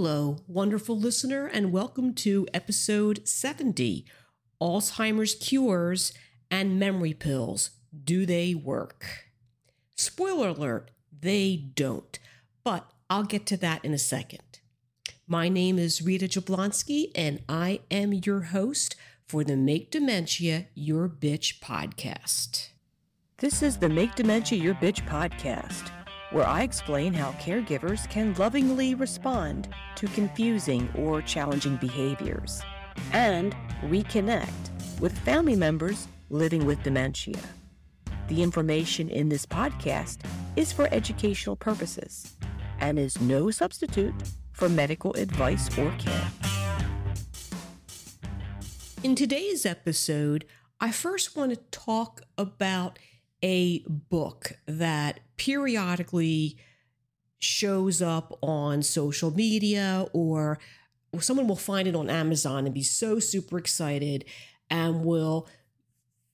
Hello, wonderful listener, and welcome to episode 70 Alzheimer's Cures and Memory Pills. Do they work? Spoiler alert, they don't, but I'll get to that in a second. My name is Rita Jablonski, and I am your host for the Make Dementia Your Bitch podcast. This is the Make Dementia Your Bitch podcast where I explain how caregivers can lovingly respond to confusing or challenging behaviors and reconnect with family members living with dementia. The information in this podcast is for educational purposes and is no substitute for medical advice or care. In today's episode, I first want to talk about a book that periodically shows up on social media or someone will find it on Amazon and be so super excited and will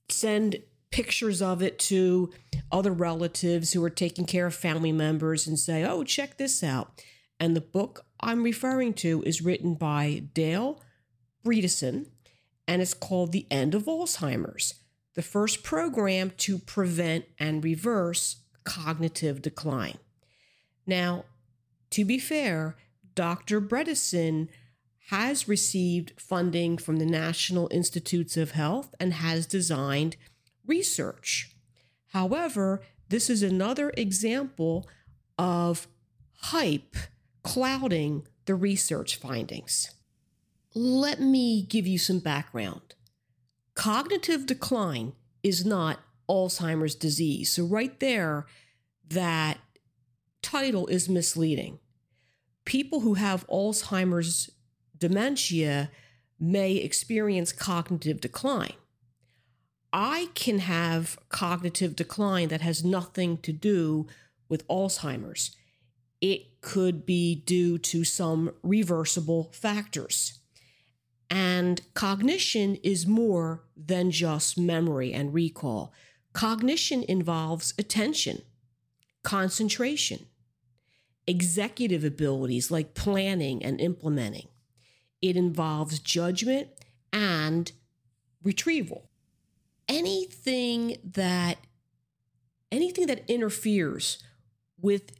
send pictures of it to other relatives who are taking care of family members and say, oh, check this out. And the book I'm referring to is written by Dale Bredesen and it's called The End of Alzheimer's the first program to prevent and reverse cognitive decline. Now, to be fair, Dr. Bredesen has received funding from the National Institutes of Health and has designed research. However, this is another example of hype clouding the research findings. Let me give you some background. Cognitive decline is not Alzheimer's disease. So, right there, that title is misleading. People who have Alzheimer's dementia may experience cognitive decline. I can have cognitive decline that has nothing to do with Alzheimer's. It could be due to some reversible factors. And cognition is more than just memory and recall. Cognition involves attention, concentration, executive abilities like planning and implementing. It involves judgment and retrieval. Anything that anything that interferes with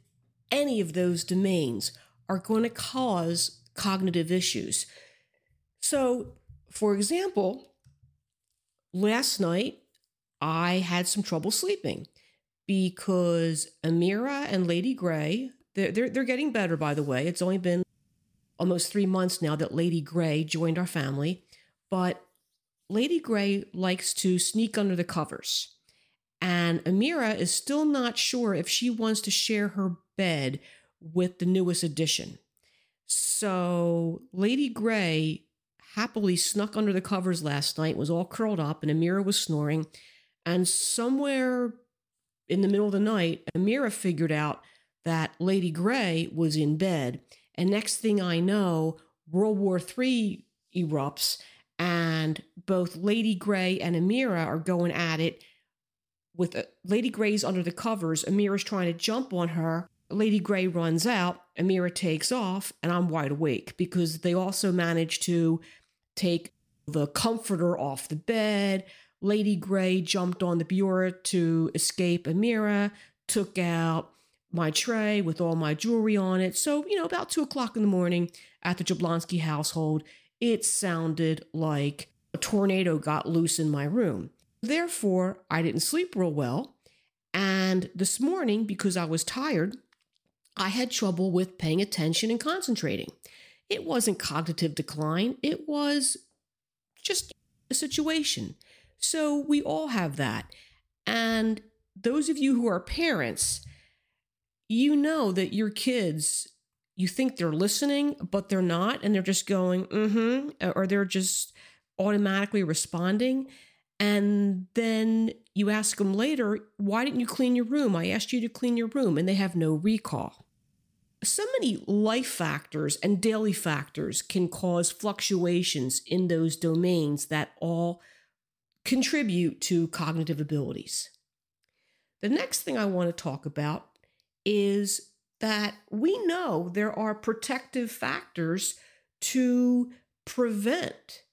any of those domains are going to cause cognitive issues. So, for example, last night I had some trouble sleeping because Amira and Lady Gray, they're, they're, they're getting better, by the way. It's only been almost three months now that Lady Gray joined our family, but Lady Gray likes to sneak under the covers. And Amira is still not sure if she wants to share her bed with the newest addition. So Lady Gray happily snuck under the covers last night, was all curled up, and Amira was snoring. And somewhere in the middle of the night, Amira figured out that Lady Gray was in bed. And next thing I know, World War III erupts, and both Lady Gray and Amira are going at it. With uh, Lady Gray's under the covers, Amira's trying to jump on her. Lady Gray runs out, Amira takes off, and I'm wide awake because they also managed to take the comforter off the bed. Lady Gray jumped on the bureau to escape Amira, took out my tray with all my jewelry on it. So, you know, about two o'clock in the morning at the Jablonski household, it sounded like a tornado got loose in my room. Therefore, I didn't sleep real well. And this morning, because I was tired, I had trouble with paying attention and concentrating. It wasn't cognitive decline, it was just a situation. So we all have that. And those of you who are parents, you know that your kids, you think they're listening, but they're not, and they're just going, mm hmm, or they're just automatically responding. And then you ask them later, why didn't you clean your room? I asked you to clean your room, and they have no recall so many life factors and daily factors can cause fluctuations in those domains that all contribute to cognitive abilities. The next thing I want to talk about is that we know there are protective factors to prevent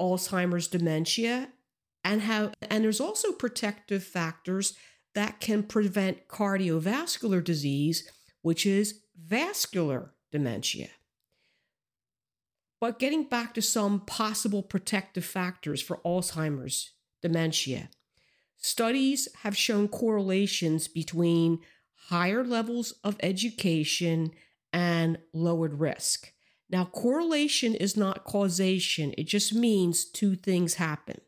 Alzheimer's dementia and how and there's also protective factors that can prevent cardiovascular disease which is vascular dementia. But getting back to some possible protective factors for Alzheimer's dementia, studies have shown correlations between higher levels of education and lowered risk. Now, correlation is not causation, it just means two things happen.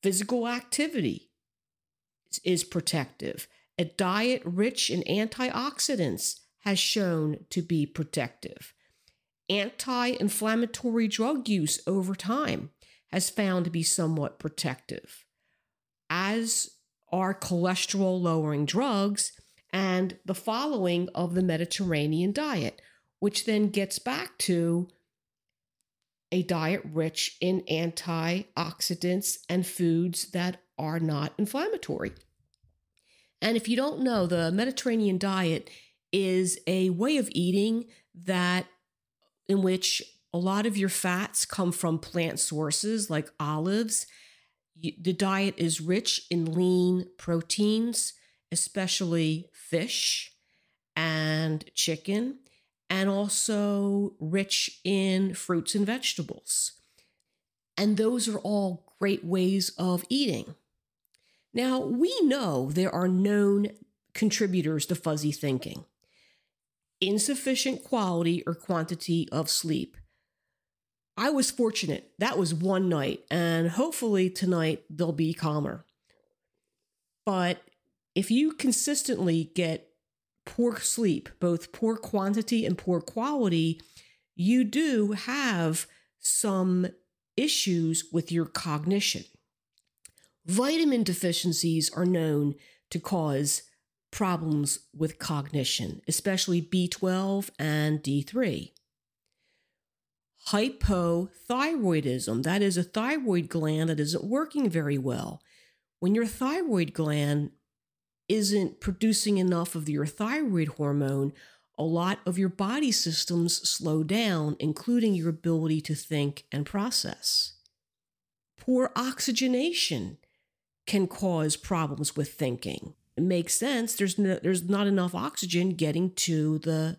Physical activity is protective. A diet rich in antioxidants has shown to be protective. Anti inflammatory drug use over time has found to be somewhat protective, as are cholesterol lowering drugs and the following of the Mediterranean diet, which then gets back to a diet rich in antioxidants and foods that are not inflammatory. And if you don't know, the Mediterranean diet is a way of eating that in which a lot of your fats come from plant sources like olives. The diet is rich in lean proteins, especially fish and chicken, and also rich in fruits and vegetables. And those are all great ways of eating. Now, we know there are known contributors to fuzzy thinking insufficient quality or quantity of sleep. I was fortunate. That was one night, and hopefully tonight they'll be calmer. But if you consistently get poor sleep, both poor quantity and poor quality, you do have some issues with your cognition. Vitamin deficiencies are known to cause problems with cognition, especially B12 and D3. Hypothyroidism, that is a thyroid gland that isn't working very well. When your thyroid gland isn't producing enough of your thyroid hormone, a lot of your body systems slow down, including your ability to think and process. Poor oxygenation can cause problems with thinking. It makes sense. There's no, there's not enough oxygen getting to the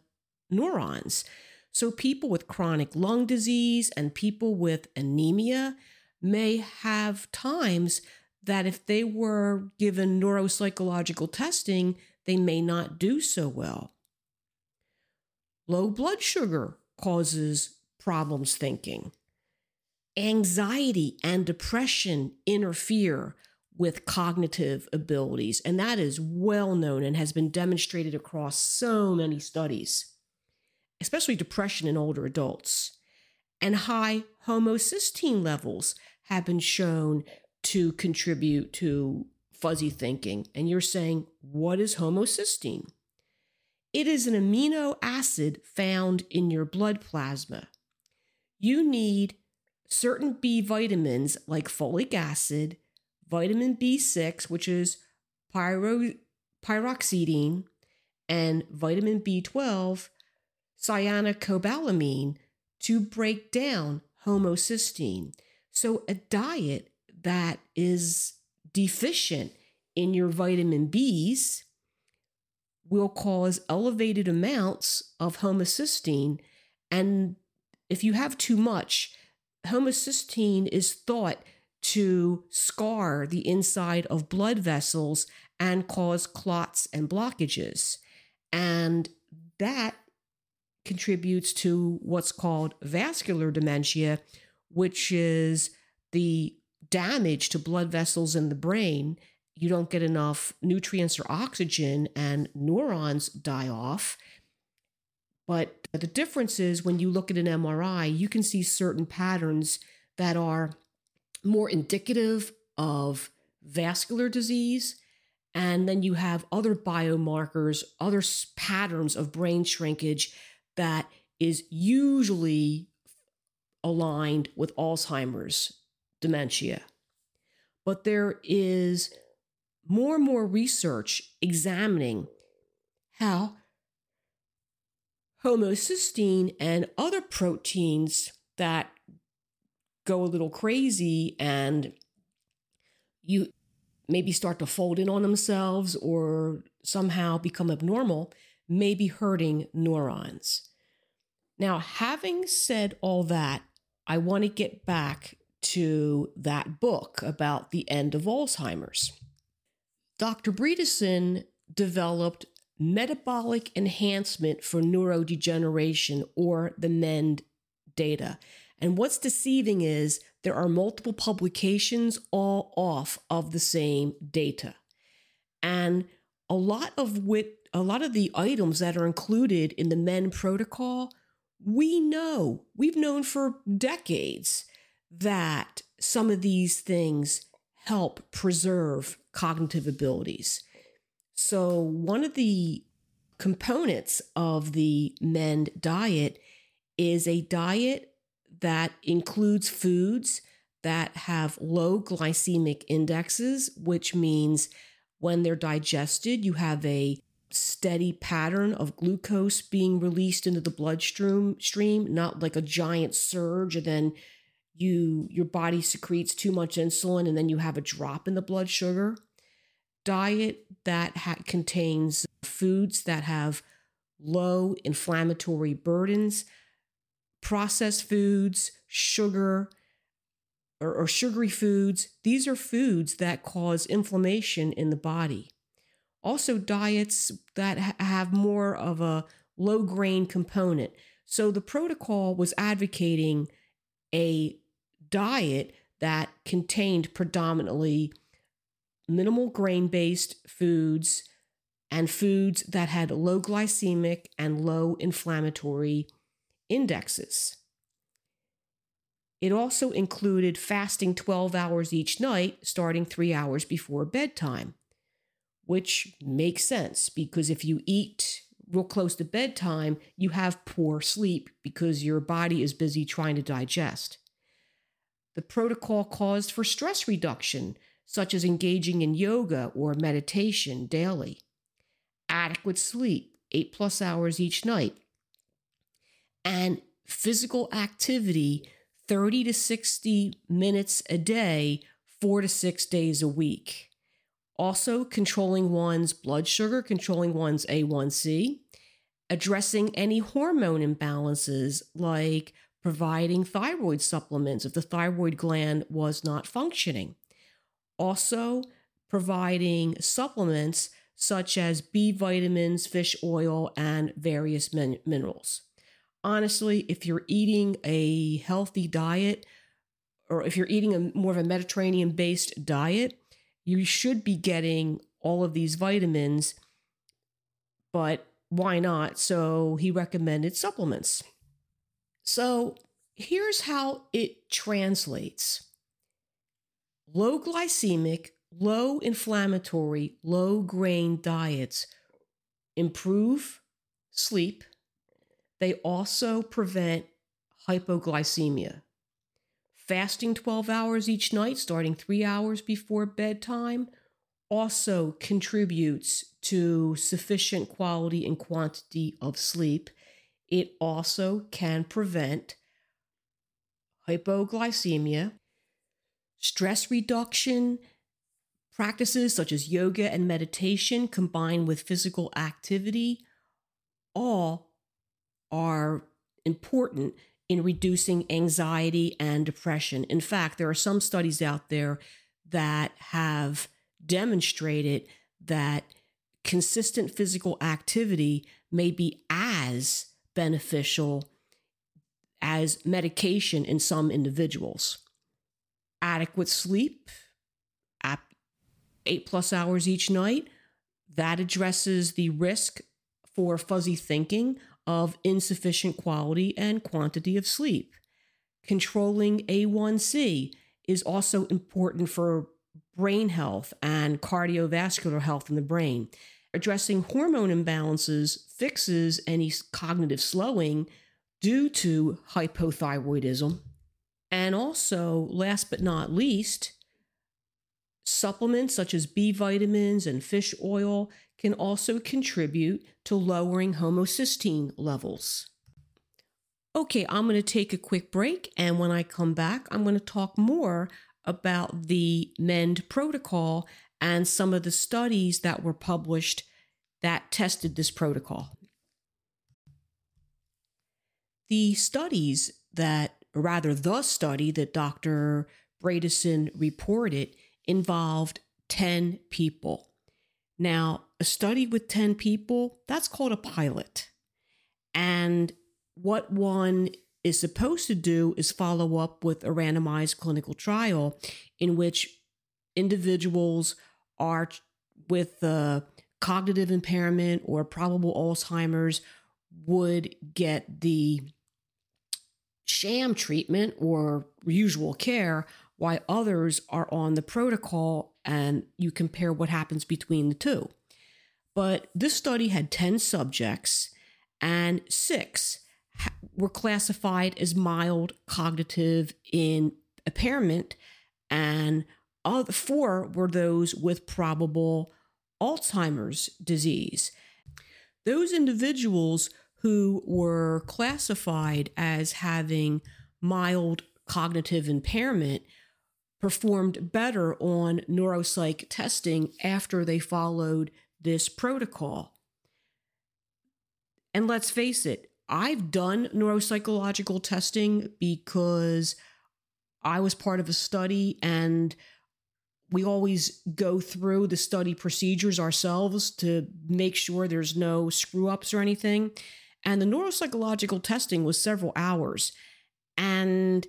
neurons. So people with chronic lung disease and people with anemia may have times that if they were given neuropsychological testing, they may not do so well. Low blood sugar causes problems thinking. Anxiety and depression interfere with cognitive abilities, and that is well known and has been demonstrated across so many studies, especially depression in older adults. And high homocysteine levels have been shown to contribute to fuzzy thinking. And you're saying, what is homocysteine? It is an amino acid found in your blood plasma. You need certain B vitamins like folic acid, vitamin B6, which is pyro, pyroxidine, and vitamin B12, cyanocobalamin, to break down homocysteine. So, a diet that is deficient in your vitamin Bs will cause elevated amounts of homocysteine. And if you have too much, homocysteine is thought to scar the inside of blood vessels and cause clots and blockages. And that contributes to what's called vascular dementia, which is the damage to blood vessels in the brain. You don't get enough nutrients or oxygen, and neurons die off. But the difference is when you look at an MRI, you can see certain patterns that are more indicative of vascular disease. And then you have other biomarkers, other patterns of brain shrinkage that is usually aligned with Alzheimer's dementia. But there is more and more research examining how homocysteine and other proteins that go a little crazy and you maybe start to fold in on themselves or somehow become abnormal may be hurting neurons. Now, having said all that, I want to get back to that book about the end of Alzheimer's. Dr. Bredesen developed metabolic enhancement for neurodegeneration or the MEND data. And what's deceiving is there are multiple publications all off of the same data. And a lot of wit, a lot of the items that are included in the MEND protocol, we know, we've known for decades that some of these things help preserve cognitive abilities. So, one of the components of the MEND diet is a diet that includes foods that have low glycemic indexes, which means when they're digested, you have a steady pattern of glucose being released into the bloodstream stream, not like a giant surge and then you your body secretes too much insulin and then you have a drop in the blood sugar. Diet that ha- contains foods that have low inflammatory burdens, processed foods, sugar, or, or, sugary foods. These are foods that cause inflammation in the body. Also, diets that ha- have more of a low grain component. So, the protocol was advocating a diet that contained predominantly minimal grain based foods and foods that had low glycemic and low inflammatory indexes. It also included fasting 12 hours each night, starting three hours before bedtime, which makes sense because if you eat real close to bedtime, you have poor sleep because your body is busy trying to digest. The protocol caused for stress reduction, such as engaging in yoga or meditation daily, adequate sleep, eight plus hours each night, and physical activity 30 to 60 minutes a day, four to six days a week. Also, controlling one's blood sugar, controlling one's A1C, addressing any hormone imbalances like providing thyroid supplements if the thyroid gland was not functioning. Also, providing supplements such as B vitamins, fish oil, and various min- minerals. Honestly, if you're eating a healthy diet, or if you're eating a more of a Mediterranean based diet, you should be getting all of these vitamins, but why not? So he recommended supplements. So here's how it translates low glycemic, low inflammatory, low grain diets improve sleep. They also prevent hypoglycemia. Fasting 12 hours each night, starting three hours before bedtime, also contributes to sufficient quality and quantity of sleep it also can prevent hypoglycemia, stress reduction, practices such as yoga and meditation combined with physical activity, all are important in reducing anxiety and depression. In fact, there are some studies out there that have demonstrated that consistent physical activity may be as beneficial as medication in some individuals. Adequate sleep, eight plus hours each night, that addresses the risk for fuzzy thinking of insufficient quality and quantity of sleep. Controlling A1C is also important for brain health and cardiovascular health in the brain addressing hormone imbalances fixes any cognitive slowing due to hypothyroidism. And also, last but not least, Supplements such as B vitamins and fish oil can also contribute to lowering homocysteine levels. Okay, I'm going to take a quick break, and when I come back, I'm going to talk more about the MEND protocol and some of the studies that were published that tested this protocol. The studies that, or rather, the study that Dr. Bredesen reported involved 10 people. Now, a study with 10 people, that's called a pilot. And what one is supposed to do is follow up with a randomized clinical trial in which individuals are with uh, cognitive impairment or probable Alzheimer's would get the sham treatment or usual care while others are on the protocol and you compare what happens between the two. But this study had 10 subjects and six were classified as mild cognitive impairment and four were those with probable Alzheimer's disease. Those individuals who were classified as having mild cognitive impairment performed better on neuropsych testing after they followed this protocol. And let's face it, I've done neuropsychological testing because I was part of a study and we always go through the study procedures ourselves to make sure there's no screw ups or anything. And the neuropsychological testing was several hours. And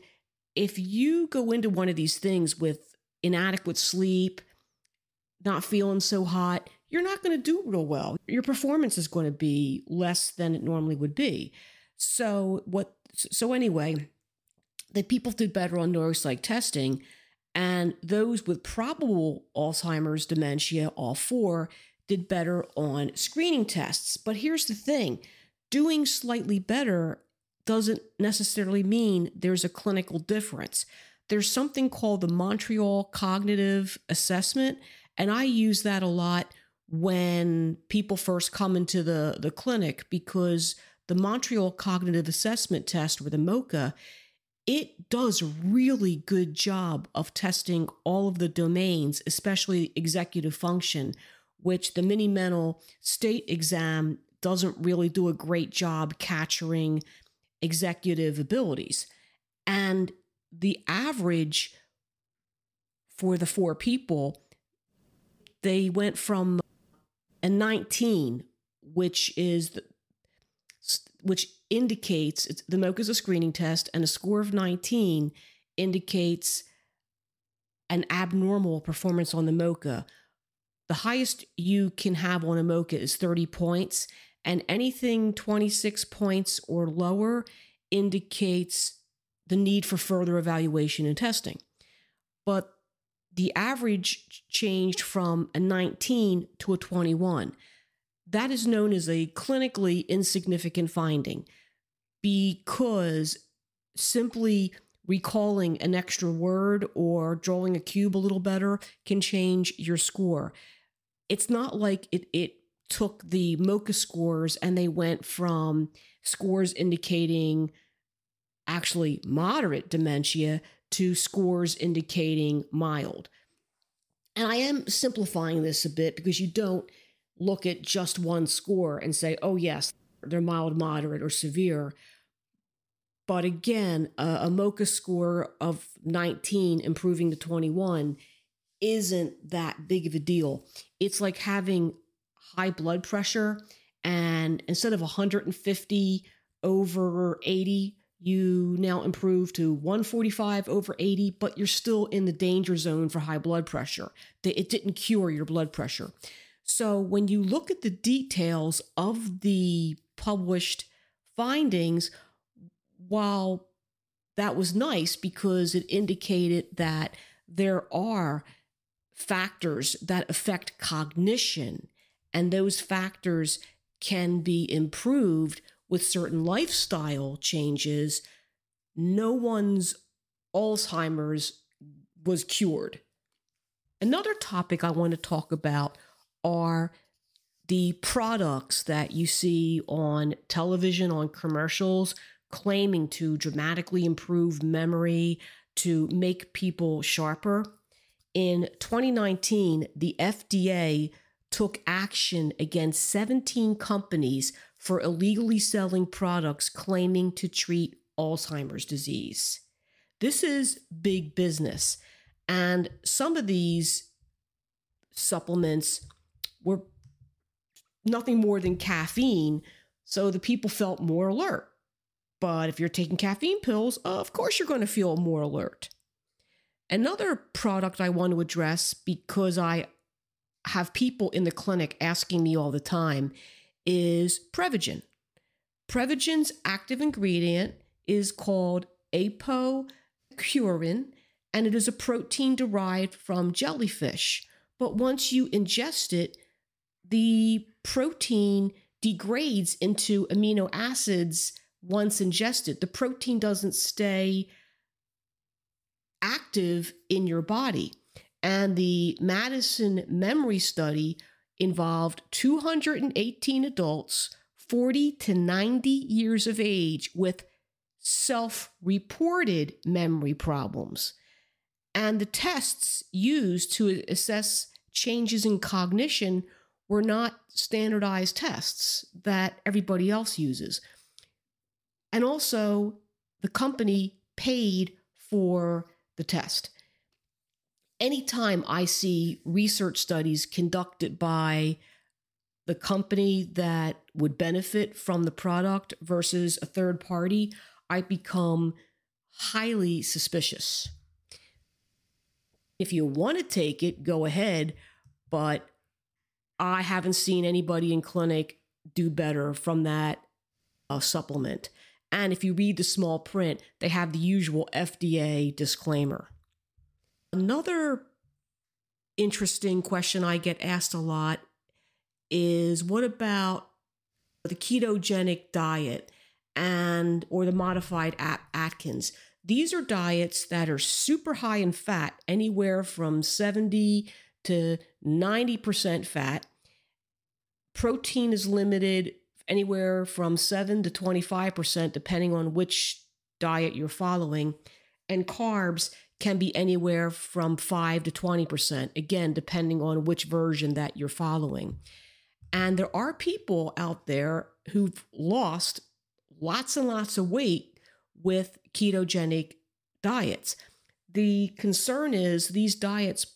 if you go into one of these things with inadequate sleep, not feeling so hot, you're not going to do real well. Your performance is going to be less than it normally would be. So what so anyway, the people did better on neuropsych testing and those with probable Alzheimer's dementia, all four, did better on screening tests. But here's the thing doing slightly better doesn't necessarily mean there's a clinical difference. There's something called the Montreal Cognitive Assessment, and I use that a lot when people first come into the, the clinic because the Montreal Cognitive Assessment Test, or the MoCA, it does a really good job of testing all of the domains, especially executive function, which the mini mental state exam doesn't really do a great job capturing executive abilities. And the average for the four people, they went from a 19, which is the, which indicates the MoCA is a screening test, and a score of 19 indicates an abnormal performance on the MoCA. The highest you can have on a MoCA is 30 points, and anything 26 points or lower indicates the need for further evaluation and testing. But the average changed from a 19 to a 21. That is known as a clinically insignificant finding because simply recalling an extra word or drawing a cube a little better can change your score. It's not like it, it took the MoCA scores and they went from scores indicating actually moderate dementia to scores indicating mild. And I am simplifying this a bit because you don't look at just one score and say, oh, yes, they're mild, moderate, or severe. But again, a, MoCA score of 19 improving to 21 isn't that big of a deal. It's like having high blood pressure, and instead of 150 over 80, you now improve to 145 over 80, but you're still in the danger zone for high blood pressure. It didn't cure your blood pressure. So when you look at the details of the published findings, while that was nice because it indicated that there are factors that affect cognition, and those factors can be improved with certain lifestyle changes, no one's Alzheimer's was cured. Another topic I want to talk about are the products that you see on television, on commercials, claiming to dramatically improve memory, to make people sharper. In 2019, the FDA took action against 17 companies for illegally selling products claiming to treat Alzheimer's disease. This is big business. And some of these supplements were nothing more than caffeine, so the people felt more alert. But if you're taking caffeine pills, of course you're going to feel more alert. Another product I want to address because I have people in the clinic asking me all the time is Prevagen. Prevagen's active ingredient is called apoaequorin, and it is a protein derived from jellyfish. But once you ingest it, the protein degrades into amino acids once ingested. The protein doesn't stay active in your body. And the Madison Memory Study involved 218 adults, 40 to 90 years of age, with self reported memory problems. And the tests used to assess changes in cognition were not standardized tests that everybody else uses. And also, the company paid for the test. Anytime I see research studies conducted by the company that would benefit from the product versus a third party, I become highly suspicious. If you want to take it, go ahead, but I haven't seen anybody in clinic do better from that uh, supplement. And if you read the small print, they have the usual FDA disclaimer. Another interesting question I get asked a lot is what about the ketogenic diet and or the modified Atkins? These are diets that are super high in fat, anywhere from 70 to 90% fat. Protein is limited anywhere from 7 to 25%, depending on which diet you're following. And carbs can be anywhere from 5 to 20%, again, depending on which version that you're following. And there are people out there who've lost lots and lots of weight with ketogenic diets. The concern is these diets,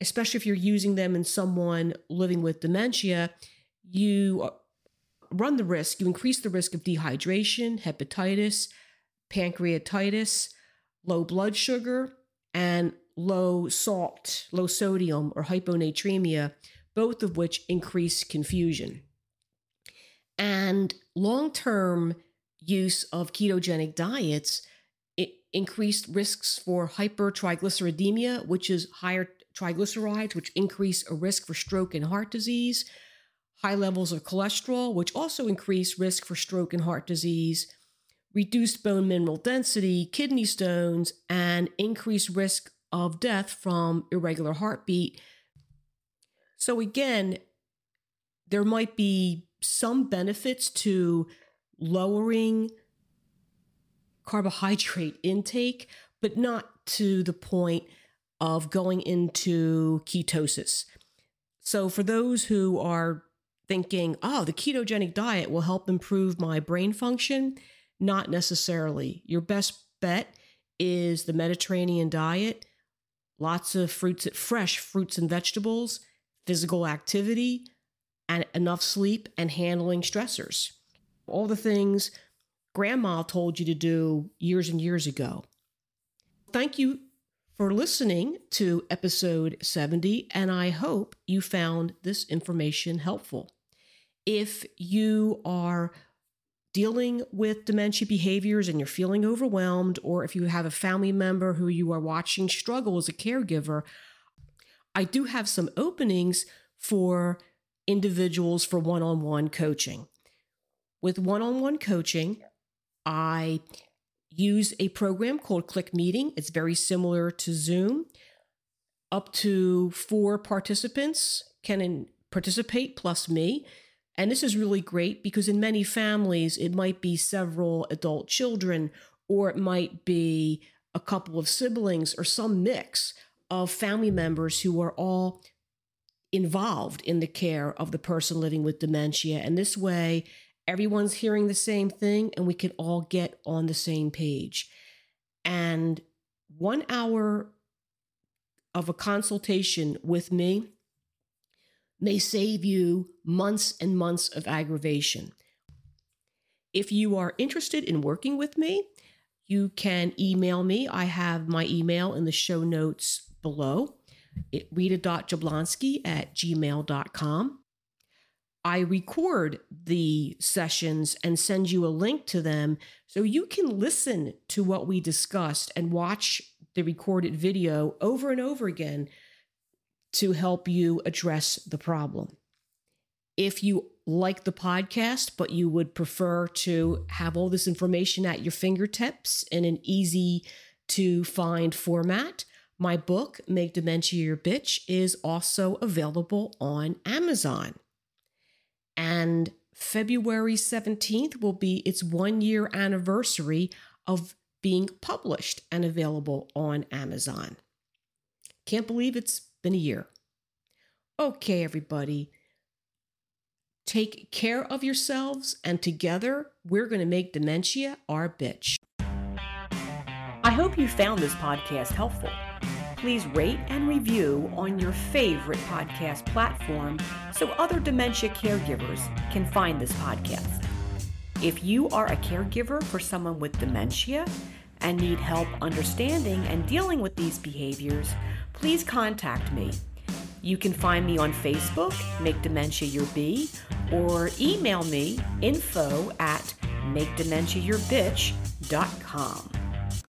especially if you're using them in someone living with dementia, you uh, run the risk, you increase the risk of dehydration, hepatitis, pancreatitis, low blood sugar, and low salt, low sodium, or hyponatremia, both of which increase confusion. And long term use of ketogenic diets increased risks for hypertriglyceridemia, which is higher triglycerides, which increase a risk for stroke and heart disease, high levels of cholesterol, which also increase risk for stroke and heart disease, reduced bone mineral density, kidney stones, and increased risk of death from irregular heartbeat. So, again, there might be some benefits to lowering carbohydrate intake, but not to the point of going into ketosis. So, for those who are thinking, oh, the ketogenic diet will help improve my brain function. Not necessarily. Your best bet is the Mediterranean diet, lots of fruits, fresh fruits and vegetables, physical activity, and enough sleep and handling stressors. All the things grandma told you to do years and years ago. Thank you for listening to episode 70, and I hope you found this information helpful if you are dealing with dementia behaviors and you're feeling overwhelmed, or if you have a family member who you are watching struggle as a caregiver, I do have some openings for individuals for one on one coaching. With one on one coaching, I use a program called Click Meeting. It's very similar to Zoom. up to four participants can participate plus me. And this is really great because in many families, it might be several adult children, or it might be a couple of siblings, or some mix of family members who are all involved in the care of the person living with dementia. And this way, everyone's hearing the same thing and we can all get on the same page. And one hour of a consultation with me may save you months and months of aggravation. If you are interested in working with me, you can email me. I have my email in the show notes below. It, rita.jablonski at gmail.com. I record the sessions and send you a link to them so you can listen to what we discussed and watch the recorded video over and over again to help you address the problem. If you like the podcast, but you would prefer to have all this information at your fingertips in an easy to find format, my book, Make Dementia Your Bitch, is also available on Amazon. And February 17th will be its one year anniversary of being published and available on Amazon. Can't believe it's been a year. Okay, everybody. Take care of yourselves, and together we're going to make dementia our bitch. I hope you found this podcast helpful. Please rate and review on your favorite podcast platform so other dementia caregivers can find this podcast. If you are a caregiver for someone with dementia and need help understanding and dealing with these behaviors, please contact me. You can find me on Facebook, Make Dementia Your B, or email me info at makedementiayourbitch.com.